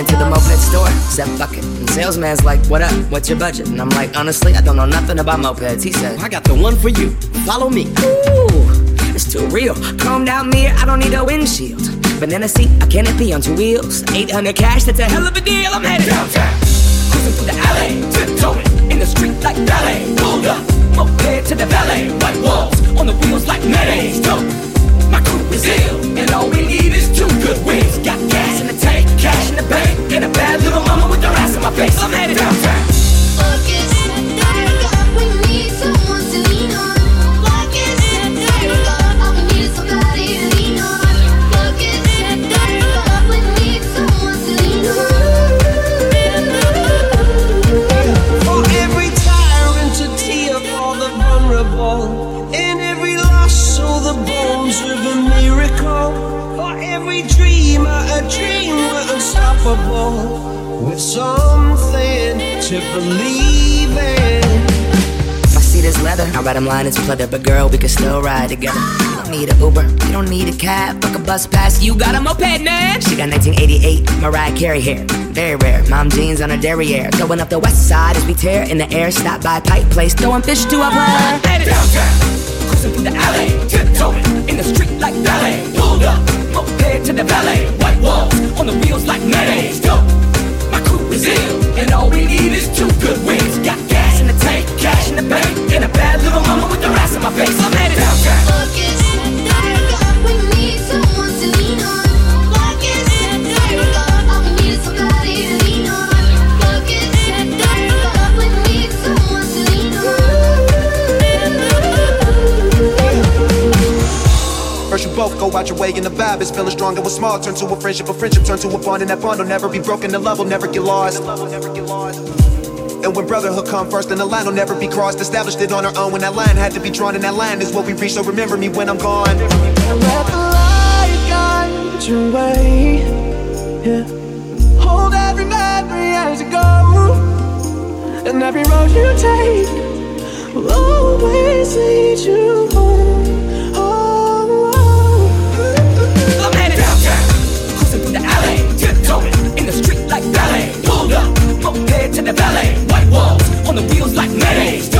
went to the moped store, said fuck it. And salesman's like, what up? What's your budget? And I'm like, honestly, I don't know nothing about mopeds. He said, I got the one for you. Follow me. Ooh, it's too real. Chromed out mirror, I don't need a windshield. Banana seat, I can't on two wheels. 800 cash, that's a hell of a deal. I'm headed downtown, cruising through the alley. With her ass in my face. I'm headed downtown. For every tyrant to tear for the vulnerable. Every loss, the bones of a miracle. For every dreamer, a dream unstoppable. With something to believe in. My seat is leather, I ride him line is pleather, but girl, we can still ride together. You don't need an Uber, you don't need a cab, fuck a bus pass, you got a moped, man. She got 1988 Mariah Carey hair, very rare. Mom jeans on her derriere, going up the west side as we tear in the air. Stop by Pike Place, throwing fish to a plan. Downtown, cruising through the alley, tiptoeing in the street like ballet. Pulled up, moped to the valet. White walls on the wheels both go out your way and the vibe is feeling strong and what's small turn to a friendship, a friendship turn to a bond and that bond will never be broken, the love will never get lost. And when brotherhood come first, then the line will never be crossed. Established it on our own when that line had to be drawn, and that line is what we reach. So remember me when I'm gone. Let the light guide your way. Yeah. Hold every memory as you go. And every road you take will always lead you home. The valet. White walls on the wheels like mayonnaise.